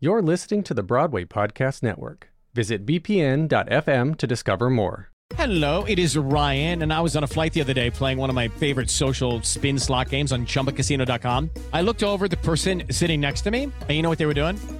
You're listening to the Broadway Podcast Network. Visit bpn.fm to discover more. Hello, it is Ryan, and I was on a flight the other day playing one of my favorite social spin slot games on chumbacasino.com. I looked over the person sitting next to me, and you know what they were doing?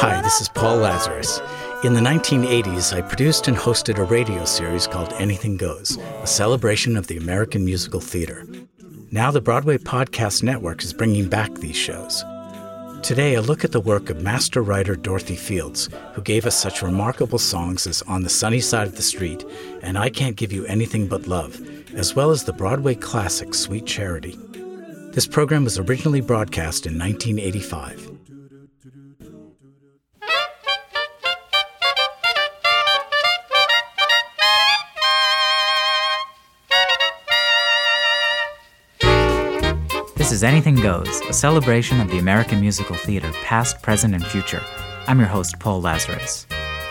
Hi, this is Paul Lazarus. In the 1980s, I produced and hosted a radio series called Anything Goes, a celebration of the American musical theater. Now, the Broadway Podcast Network is bringing back these shows. Today, a look at the work of master writer Dorothy Fields, who gave us such remarkable songs as On the Sunny Side of the Street and I Can't Give You Anything But Love, as well as the Broadway classic Sweet Charity. This program was originally broadcast in 1985. This is Anything Goes, a celebration of the American musical theater, past, present, and future. I'm your host, Paul Lazarus.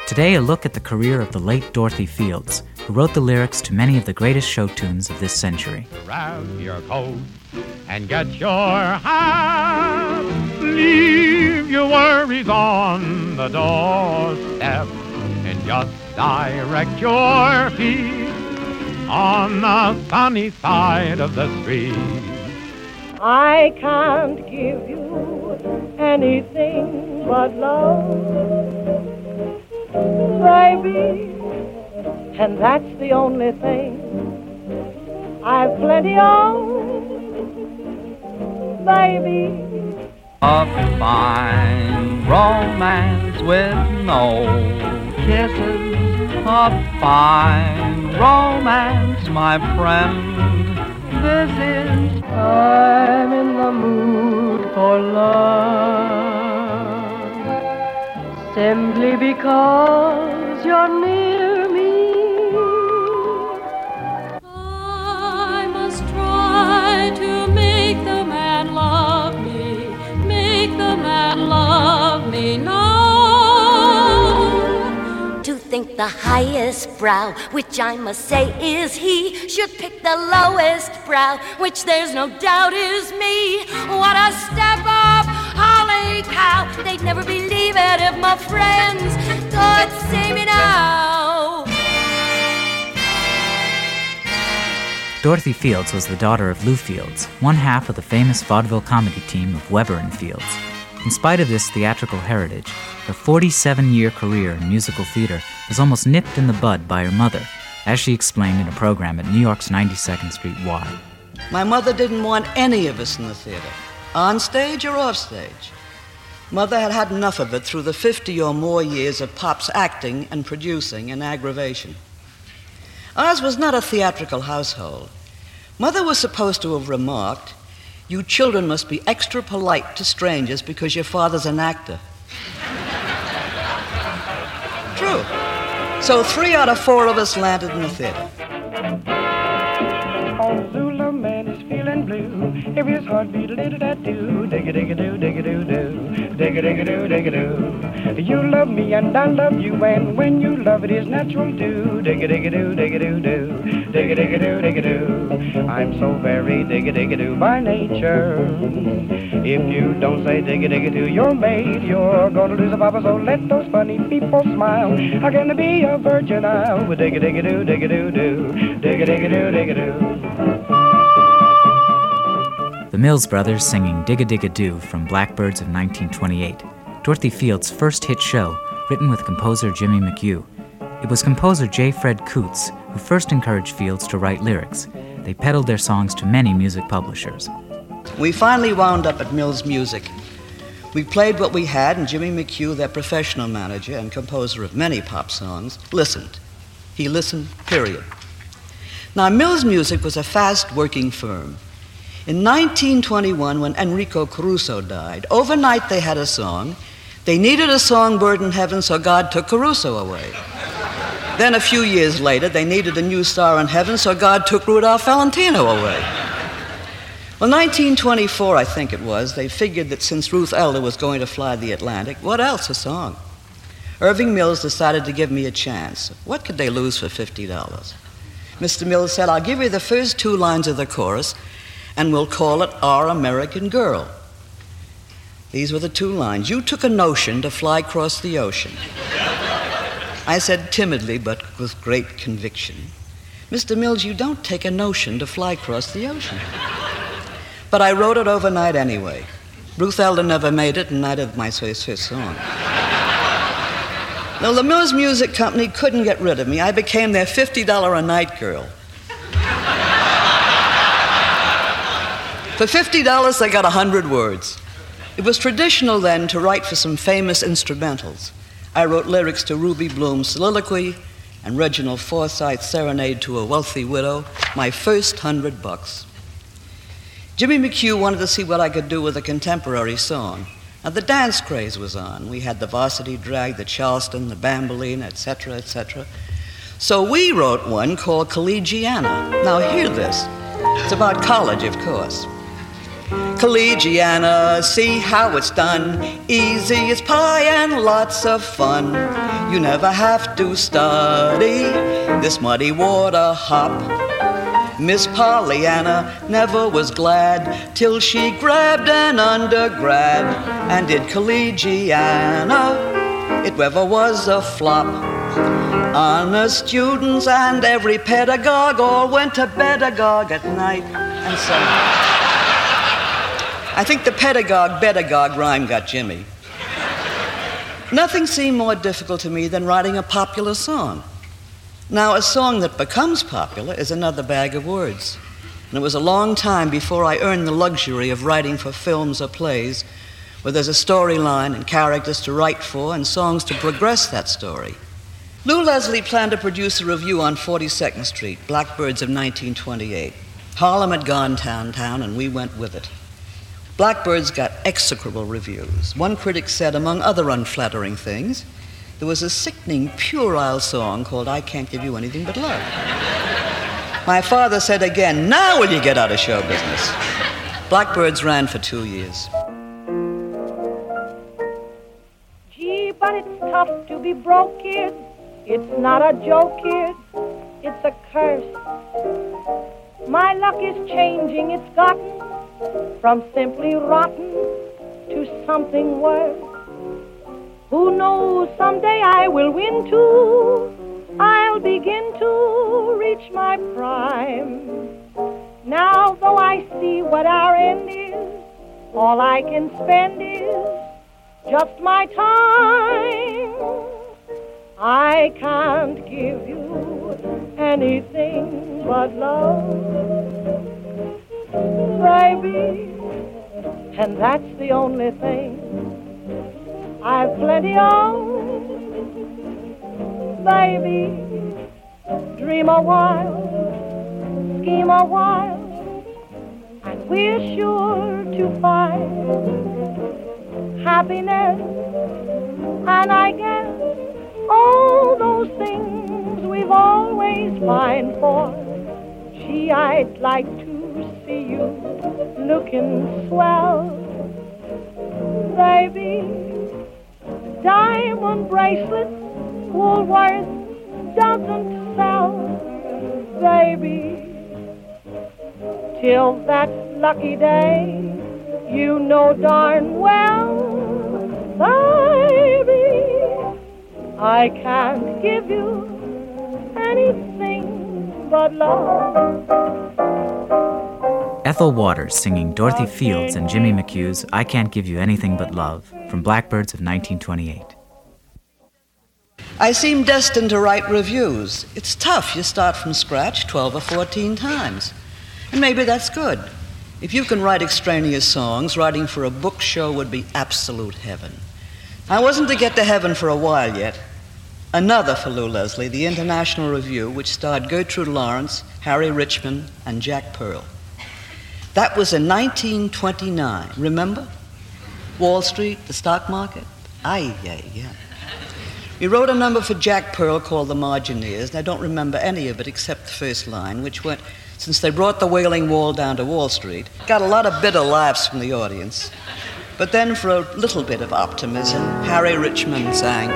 Today, a look at the career of the late Dorothy Fields, who wrote the lyrics to many of the greatest show tunes of this century. Grab your coat and get your hat. Leave your worries on the doorstep and just direct your feet on the sunny side of the street. I can't give you anything but love, baby, and that's the only thing I've plenty of, baby. A fine romance with no kisses. A fine romance, my friend. This is. I'm in the mood for love simply because you're near the highest brow, which I must say is he, should pick the lowest brow, which there's no doubt is me. What a step up, holy cow! They'd never believe it if my friends could see me now. Dorothy Fields was the daughter of Lew Fields, one half of the famous vaudeville comedy team of Weber and Fields. In spite of this theatrical heritage, her 47 year career in musical theater was almost nipped in the bud by her mother, as she explained in a program at New York's 92nd Street Y. My mother didn't want any of us in the theater, on stage or off stage. Mother had had enough of it through the 50 or more years of Pop's acting and producing and aggravation. Ours was not a theatrical household. Mother was supposed to have remarked, You children must be extra polite to strangers because your father's an actor. True. So three out of four of us landed in the theater. If his heart beat a little that do, dig a dig a do, dig a do do, dig a dig a do, dig a do. You love me and I love you, and when you love it is natural too. Dig a dig a do, dig a do do, dig a dig a do, dig a do. I'm so very dig a dig a do by nature. If you don't say dig a dig a do, you're made. You're gonna lose a papa, so let those funny people smile. How can I be a virgin now? Dig a dig a do, dig a do do, dig a dig a do, dig a do. The Mills Brothers singing Dig a Dig a Doo from Blackbirds of 1928, Dorothy Fields' first hit show, written with composer Jimmy McHugh. It was composer J. Fred Coots who first encouraged Fields to write lyrics. They peddled their songs to many music publishers. We finally wound up at Mills Music. We played what we had, and Jimmy McHugh, their professional manager and composer of many pop songs, listened. He listened, period. Now, Mills Music was a fast working firm. In 1921, when Enrico Caruso died, overnight they had a song. They needed a songbird in heaven, so God took Caruso away. then, a few years later, they needed a new star in heaven, so God took Rudolph Valentino away. Well, 1924, I think it was, they figured that since Ruth Elder was going to fly the Atlantic, what else a song? Irving Mills decided to give me a chance. What could they lose for $50? Mr. Mills said, I'll give you the first two lines of the chorus, and we'll call it Our American Girl. These were the two lines. You took a notion to fly across the ocean. I said timidly, but with great conviction, Mr. Mills, you don't take a notion to fly across the ocean. But I wrote it overnight anyway. Ruth Elder never made it, and neither did my first song. Now, the Mills Music Company couldn't get rid of me. I became their $50 a night girl. For $50, they got 100 words. It was traditional then to write for some famous instrumentals. I wrote lyrics to Ruby Bloom's Soliloquy and Reginald Foresythe's Serenade to a Wealthy Widow, my first hundred bucks. Jimmy McHugh wanted to see what I could do with a contemporary song. Now, the dance craze was on. We had the varsity drag, the Charleston, the Bamboline, etc., etc. So we wrote one called Collegiana. Now, hear this. It's about college, of course. Collegiana, see how it's done. Easy as pie and lots of fun. You never have to study this muddy water hop. Miss Pollyanna never was glad till she grabbed an undergrad and did collegiana. It ever was a flop. Honor students and every pedagogue all went to pedagogue at night and so. I think the pedagogue pedagogue rhyme got Jimmy. Nothing seemed more difficult to me than writing a popular song. Now, a song that becomes popular is another bag of words. And it was a long time before I earned the luxury of writing for films or plays where there's a storyline and characters to write for and songs to progress that story. Lew Leslie planned to produce a review on 42nd Street, Blackbirds of 1928. Harlem had gone downtown, and we went with it. Blackbirds got execrable reviews. One critic said, among other unflattering things, there was a sickening, puerile song called I Can't Give You Anything But Love. My father said again, Now will you get out of show business? Blackbirds ran for two years. Gee, but it's tough to be broke, kid. It's not a joke, kid. It's a curse. My luck is changing. It's gotten from simply rotten to something worse. Who knows, someday I will win too. I'll begin to reach my prime. Now, though I see what our end is, all I can spend is just my time. I can't give you anything but love, baby, and that's the only thing I've plenty of, baby. Dream a while, scheme a while, and we're sure to find happiness. And I guess all those things we've always pined for. Gee, I'd like to see you looking swell, baby diamond bracelets Woolworth doesn't sell, baby. Till that lucky day, you know darn well, baby, I can't give you anything but love. Ethel Waters singing Dorothy Fields and Jimmy McHugh's I Can't Give You Anything But Love from Blackbirds of 1928. I seem destined to write reviews. It's tough. You start from scratch 12 or 14 times. And maybe that's good. If you can write extraneous songs, writing for a book show would be absolute heaven. I wasn't to get to heaven for a while yet. Another for Lew Leslie, the International Revue, which starred Gertrude Lawrence, Harry Richman, and Jack Pearl. That was in 1929. Remember? Wall Street, the stock market. Aye, yeah, yeah. We wrote a number for Jack Pearl called The Margineers, and I don't remember any of it except the first line, which went, Since they brought the Wailing Wall down to Wall Street. Got a lot of bitter laughs from the audience. But then, for a little bit of optimism, Harry Richman sang,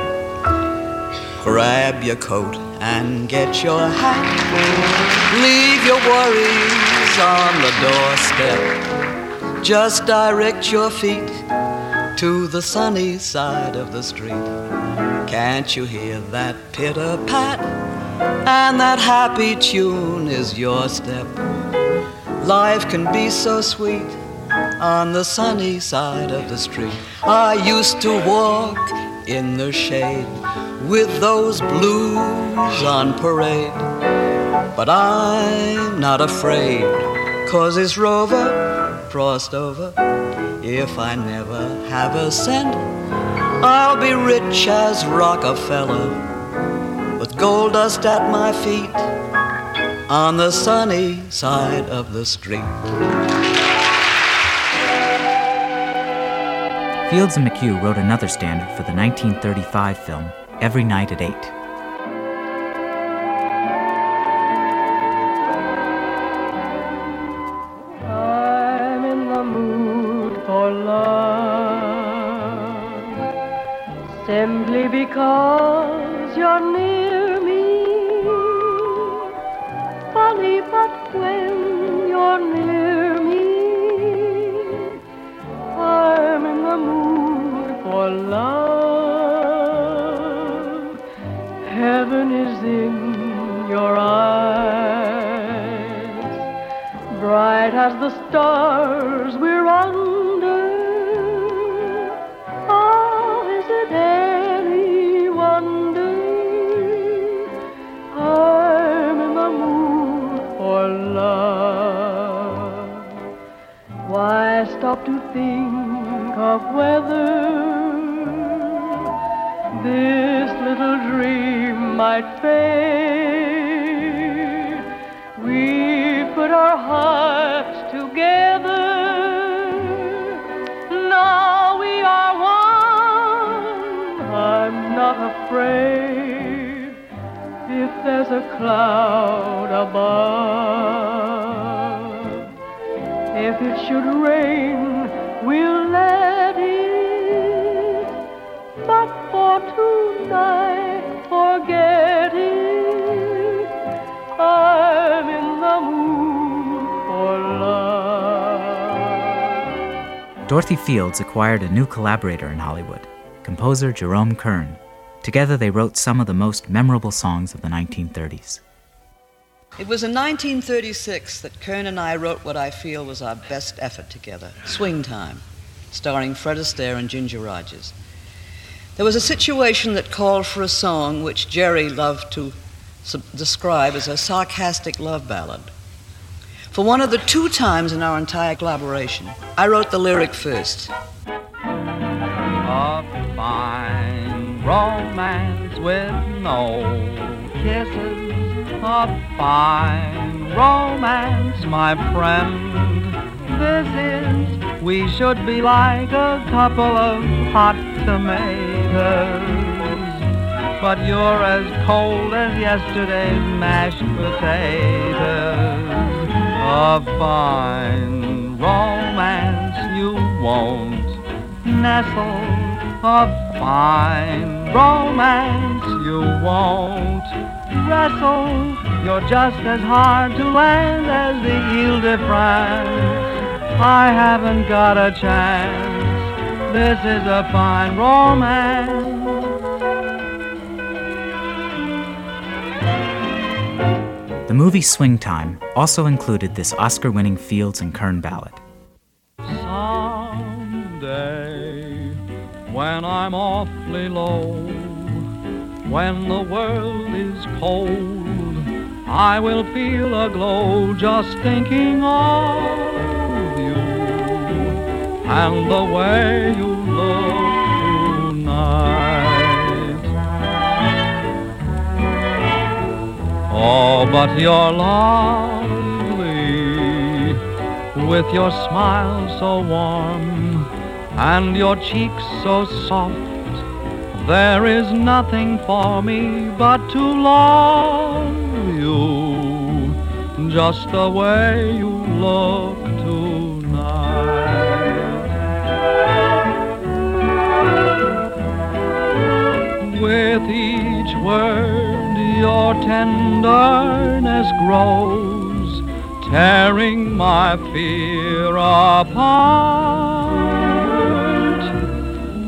Grab your coat and get your hat. Leave your worries on the doorstep. Just direct your feet to the sunny side of the street. Can't you hear that pitter pat? And that happy tune is your step. Life can be so sweet on the sunny side of the street. I used to walk in the shade with those blues on parade but I'm not afraid, cause it's rover, crossed over. If I never have a cent, I'll be rich as Rockefeller, with gold dust at my feet on the sunny side of the street. Fields and McHugh wrote another standard for the 1935 film, Every Night at 8. To think of whether this little dream might fade? We put our hearts together. Now we are one. I'm not afraid if there's a cloud above. If it should rain, Dorothy Fields acquired a new collaborator in Hollywood, composer Jerome Kern. Together, they wrote some of the most memorable songs of the 1930s. It was in 1936 that Kern and I wrote what I feel was our best effort together Swing Time, starring Fred Astaire and Ginger Rogers. There was a situation that called for a song which Jerry loved to sub- describe as a sarcastic love ballad. For one of the two times in our entire collaboration, I wrote the lyric first. A fine romance with no kisses. A fine romance, my friend. This is, we should be like a couple of hot tomatoes. But you're as cold as yesterday's mashed potatoes. A fine romance you won't nestle. A fine romance you won't wrestle. You're just as hard to land as the Ile de France. I haven't got a chance. This is a fine romance. The movie Swing Time also included this Oscar winning Fields and Kern ballad. Someday, when I'm awfully low, When the world is cold, I will feel a glow just thinking of you and the way you look tonight. Oh, but you're lovely with your smile so warm and your cheeks so soft. There is nothing for me but to love you just the way you look tenderness grows, tearing my fear apart.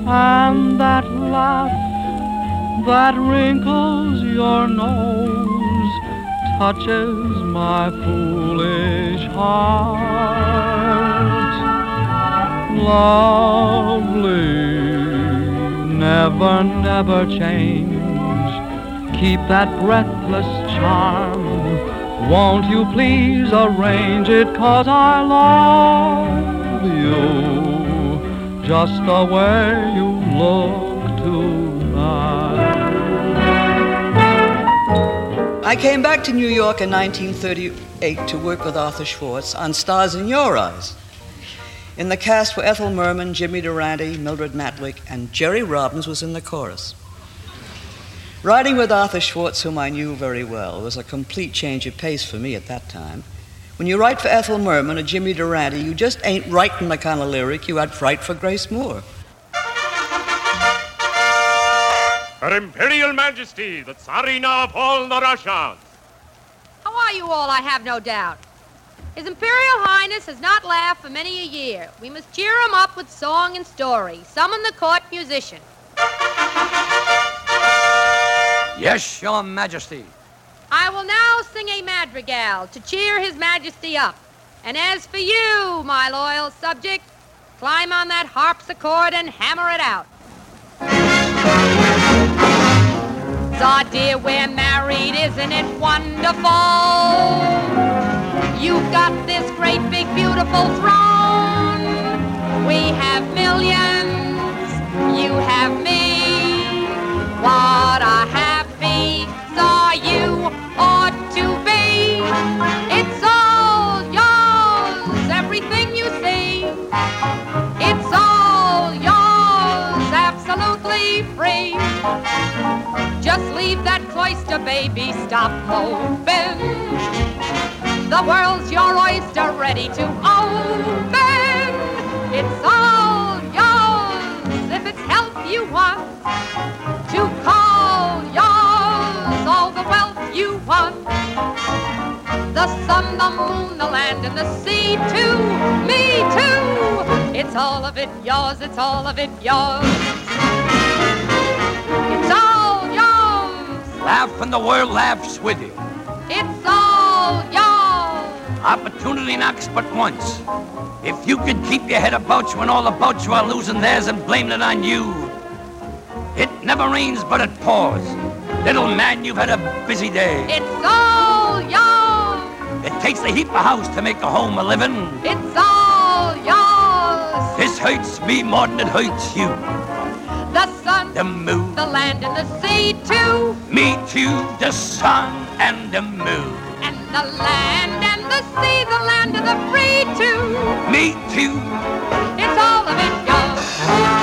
And that laugh that wrinkles your nose touches my foolish heart. Lovely, never, never change. Keep that breathless charm. Won't you please arrange it? Cause I love you just the way you look tonight. I came back to New York in 1938 to work with Arthur Schwartz on Stars in Your Eyes. In the cast were Ethel Merman, Jimmy Durante, Mildred Natwick, and Jerry Robbins was in the chorus. Writing with Arthur Schwartz, whom I knew very well, was a complete change of pace for me at that time. When you write for Ethel Merman or Jimmy Durante, you just ain't writing the kind of lyric you had write for Grace Moore. Her Imperial Majesty, the Tsarina of all the Russias. How are you all, I have no doubt. His Imperial Highness has not laughed for many a year. We must cheer him up with song and story. Summon the court musician. Yes, Your Majesty. I will now sing a madrigal to cheer His Majesty up. And as for you, my loyal subject, climb on that harpsichord and hammer it out. Saw dear, we're married, isn't it wonderful? You've got this great big beautiful throne. We have millions, you have me. Cloister, baby, stop moping. The world's your oyster, ready to open. It's all yours, if it's help you want. To call yours all the wealth you want. The sun, the moon, the land, and the sea, too. Me, too. It's all of it yours, it's all of it yours. Laugh and the world laughs with you. It's all yours. Opportunity knocks but once. If you could keep your head about you when all about you are losing theirs and blaming it on you. It never rains but it pours. Little man, you've had a busy day. It's all yours. It takes a heap of house to make a home a living. It's all yours. This hurts me more than it hurts you. The moon, the land, and the sea, too. me too, the sun and the moon. And the land and the sea, the land of the free, too. Me too. It's all of it yours.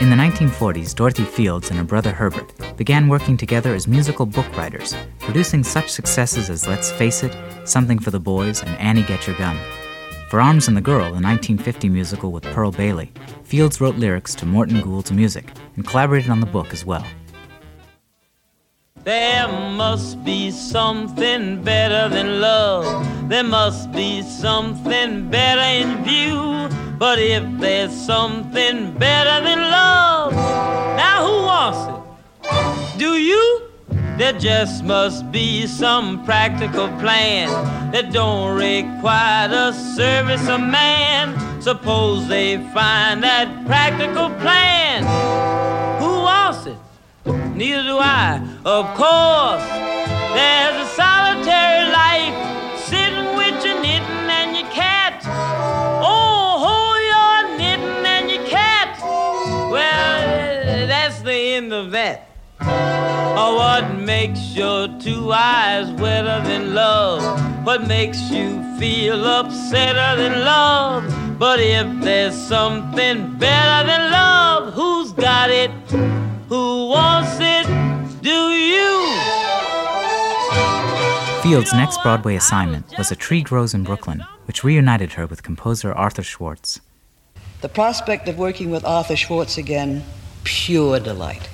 In the 1940s, Dorothy Fields and her brother Herbert began working together as musical book writers, producing such successes as Let's Face It, Something for the Boys, and Annie Get Your Gun. For Arms and the Girl, a 1950 musical with Pearl Bailey, Fields wrote lyrics to Morton Gould's music and collaborated on the book as well. There must be something better than love. There must be something better in view. But if there's something better than love, now who wants it? Do you? There just must be some practical plan that don't require the service of man. Suppose they find that practical plan. Who wants it? Neither do I. Of course, there's a solitary life of that. Oh, what makes your two eyes wetter than love? What makes you feel upsetter than love? But if there's something better than love, who's got it? Who wants it? Do you? Fields' next Broadway assignment was A Tree Grows in Brooklyn, which reunited her with composer Arthur Schwartz. The prospect of working with Arthur Schwartz again, pure delight.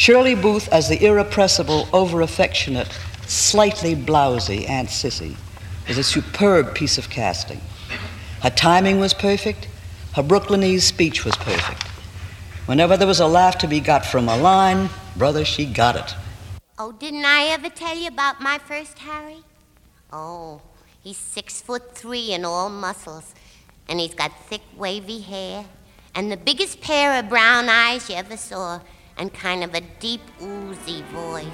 Shirley Booth as the irrepressible, over affectionate, slightly blousy Aunt Cissy is a superb piece of casting. Her timing was perfect, her Brooklynese speech was perfect. Whenever there was a laugh to be got from a line, brother, she got it. Oh, didn't I ever tell you about my first Harry? Oh, he's six foot three and all muscles, and he's got thick, wavy hair, and the biggest pair of brown eyes you ever saw, and kind of a deep, oozy voice.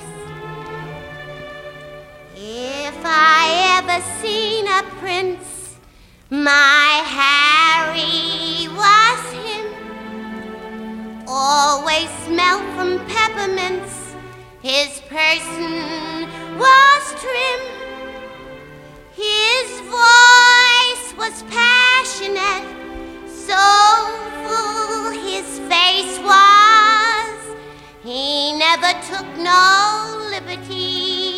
If I ever seen a prince, my Harry was him. Always smelled from peppermints. His person was trim. His voice was passionate, soulful. His face was. He never took no liberties.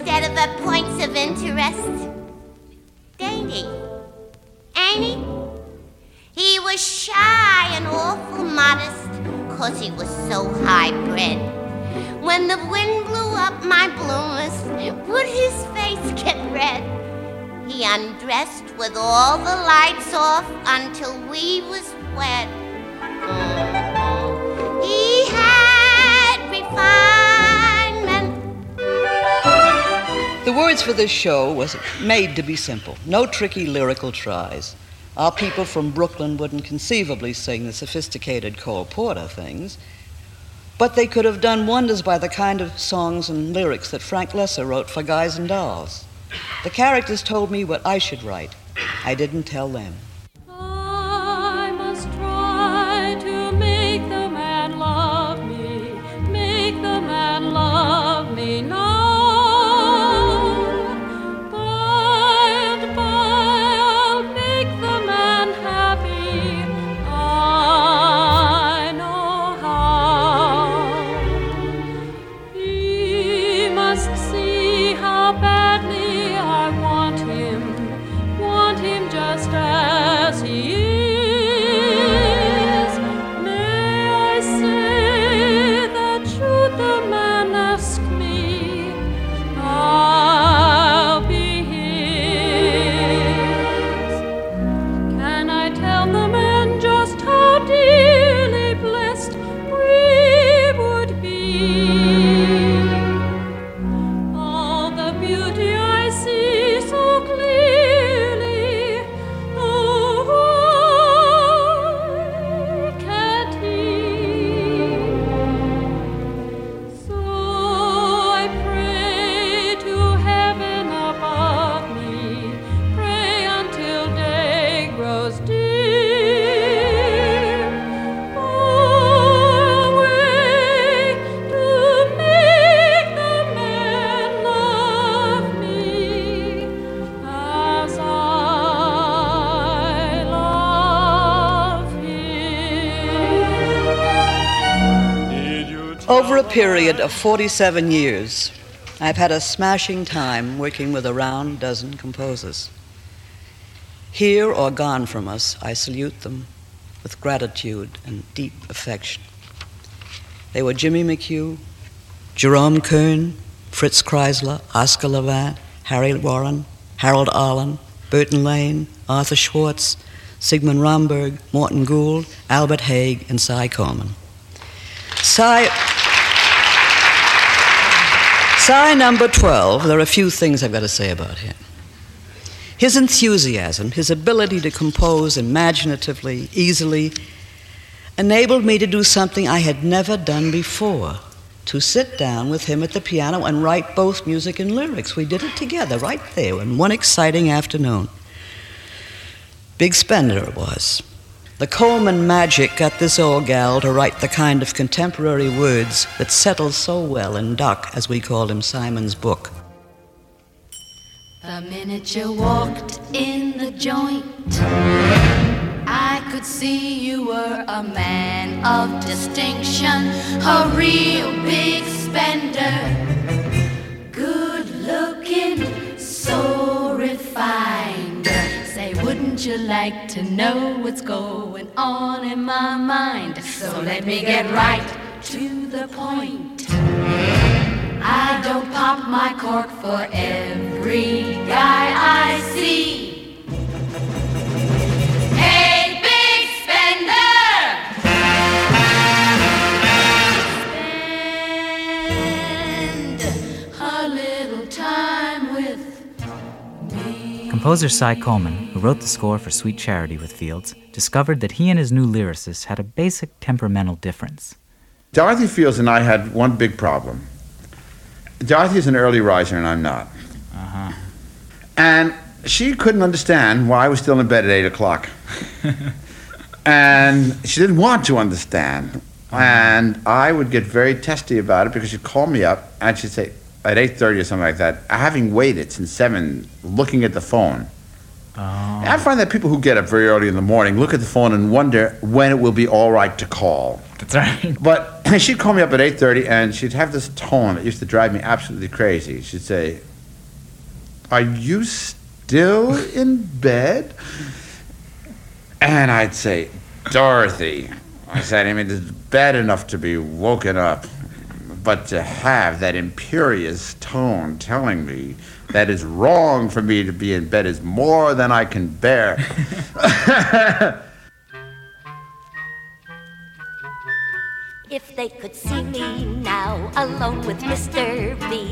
Instead of a points of interest? Dainty. Ain't he? He was shy and awful modest, cause he was so high bred. When the wind blew up my bloomers, would his face get red? He undressed with all the lights off until we was wet. The words for this show was made to be simple. No tricky lyrical tries. Our people from Brooklyn wouldn't conceivably sing the sophisticated Cole Porter things, but they could have done wonders by the kind of songs and lyrics that Frank Loesser wrote for Guys and Dolls. The characters told me what I should write. I didn't tell them. Period of 47 years, I've had a smashing time working with a round dozen composers. Here or gone from us, I salute them with gratitude and deep affection. They were Jimmy McHugh, Jerome Kern, Fritz Kreisler, Oscar Levant, Harry Warren, Harold Arlen, Burton Lane, Arthur Schwartz, Sigmund Romberg, Morton Gould, Albert Hague, and Cy Coleman. Cy, Cy number 12, there are a few things I've got to say about him. His enthusiasm, his ability to compose imaginatively, easily, enabled me to do something I had never done before to sit down with him at the piano and write both music and lyrics. We did it together right there in one exciting afternoon. Big spender it was. The Coleman magic got this old gal to write the kind of contemporary words that settle so well in Doc, as we called him, Simon's book. The minute you walked in the joint, I could see you were a man of distinction, a real big spender. Good looking, so refined. Say, wouldn't you like to know what's going on in my mind? So let me get right to the point. I don't pop my cork for every guy I see. Composer Cy Coleman, who wrote the score for Sweet Charity with Fields, discovered that he and his new lyricist had a basic temperamental difference. Dorothy Fields and I had one big problem. Dorothy's an early riser and I'm not. Uh-huh. And she couldn't understand why I was still in bed at 8 o'clock. and she didn't want to understand. And I would get very testy about it because she'd call me up and she'd say, at 8.30 or something like that, having waited since 7, looking at the phone. And I find that people who get up very early in the morning look at the phone and wonder when it will be all right to call. That's right. But she'd call me up at 8.30 and she'd have this tone that used to drive me absolutely crazy. She'd say, are you still in bed? And I'd say, Dorothy. I said, I mean, it's bad enough to be woken up, but to have that imperious tone telling me that it's wrong for me to be in bed is more than I can bear. If they could see me now, alone with Mr. B,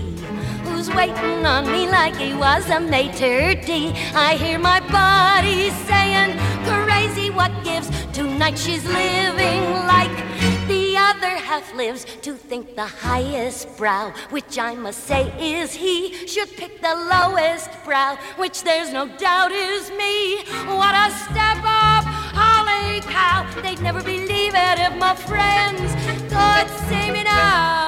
who's waiting on me like he was a maitre d'. I hear my body saying, crazy what gives. Tonight she's living like other half lives. To think the highest brow, which I must say is he, should pick the lowest brow, which there's no doubt is me. What a step up! Holy cow! They'd never believe it if my friends could see me now.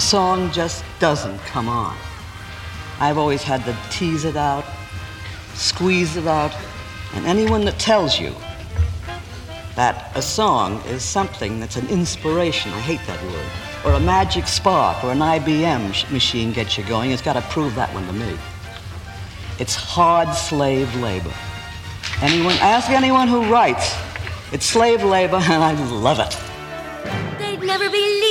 The song just doesn't come on. I've always had to tease it out, squeeze it out, and anyone that tells you that a song is something that's an inspiration, I hate that word, or a magic spark or an IBM machine gets you going, has got to prove that one to me. It's hard slave labor. Anyone, ask anyone who writes. It's slave labor, and I love it. They'd never believe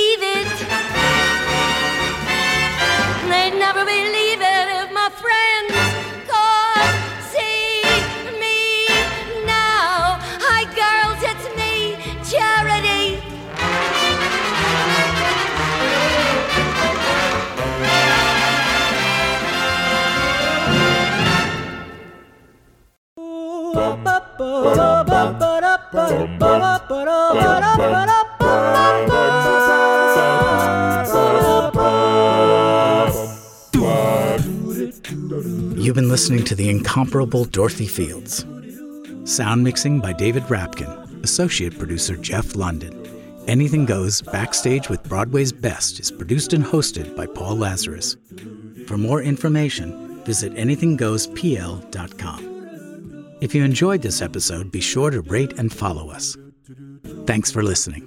they'd never believe it if my friends could see me now. Hi, girls, it's me, Charity. Ba, ba, ba, ba, ba, ba, ba, ba, ba, ba, ba, ba, You've been listening to the incomparable Dorothy Fields. Sound mixing by David Rapkin, associate producer Jeff London. Anything Goes Backstage with Broadway's Best is produced and hosted by Paul Lazarus. For more information, visit anythinggoespl.com. If you enjoyed this episode, be sure to rate and follow us. Thanks for listening.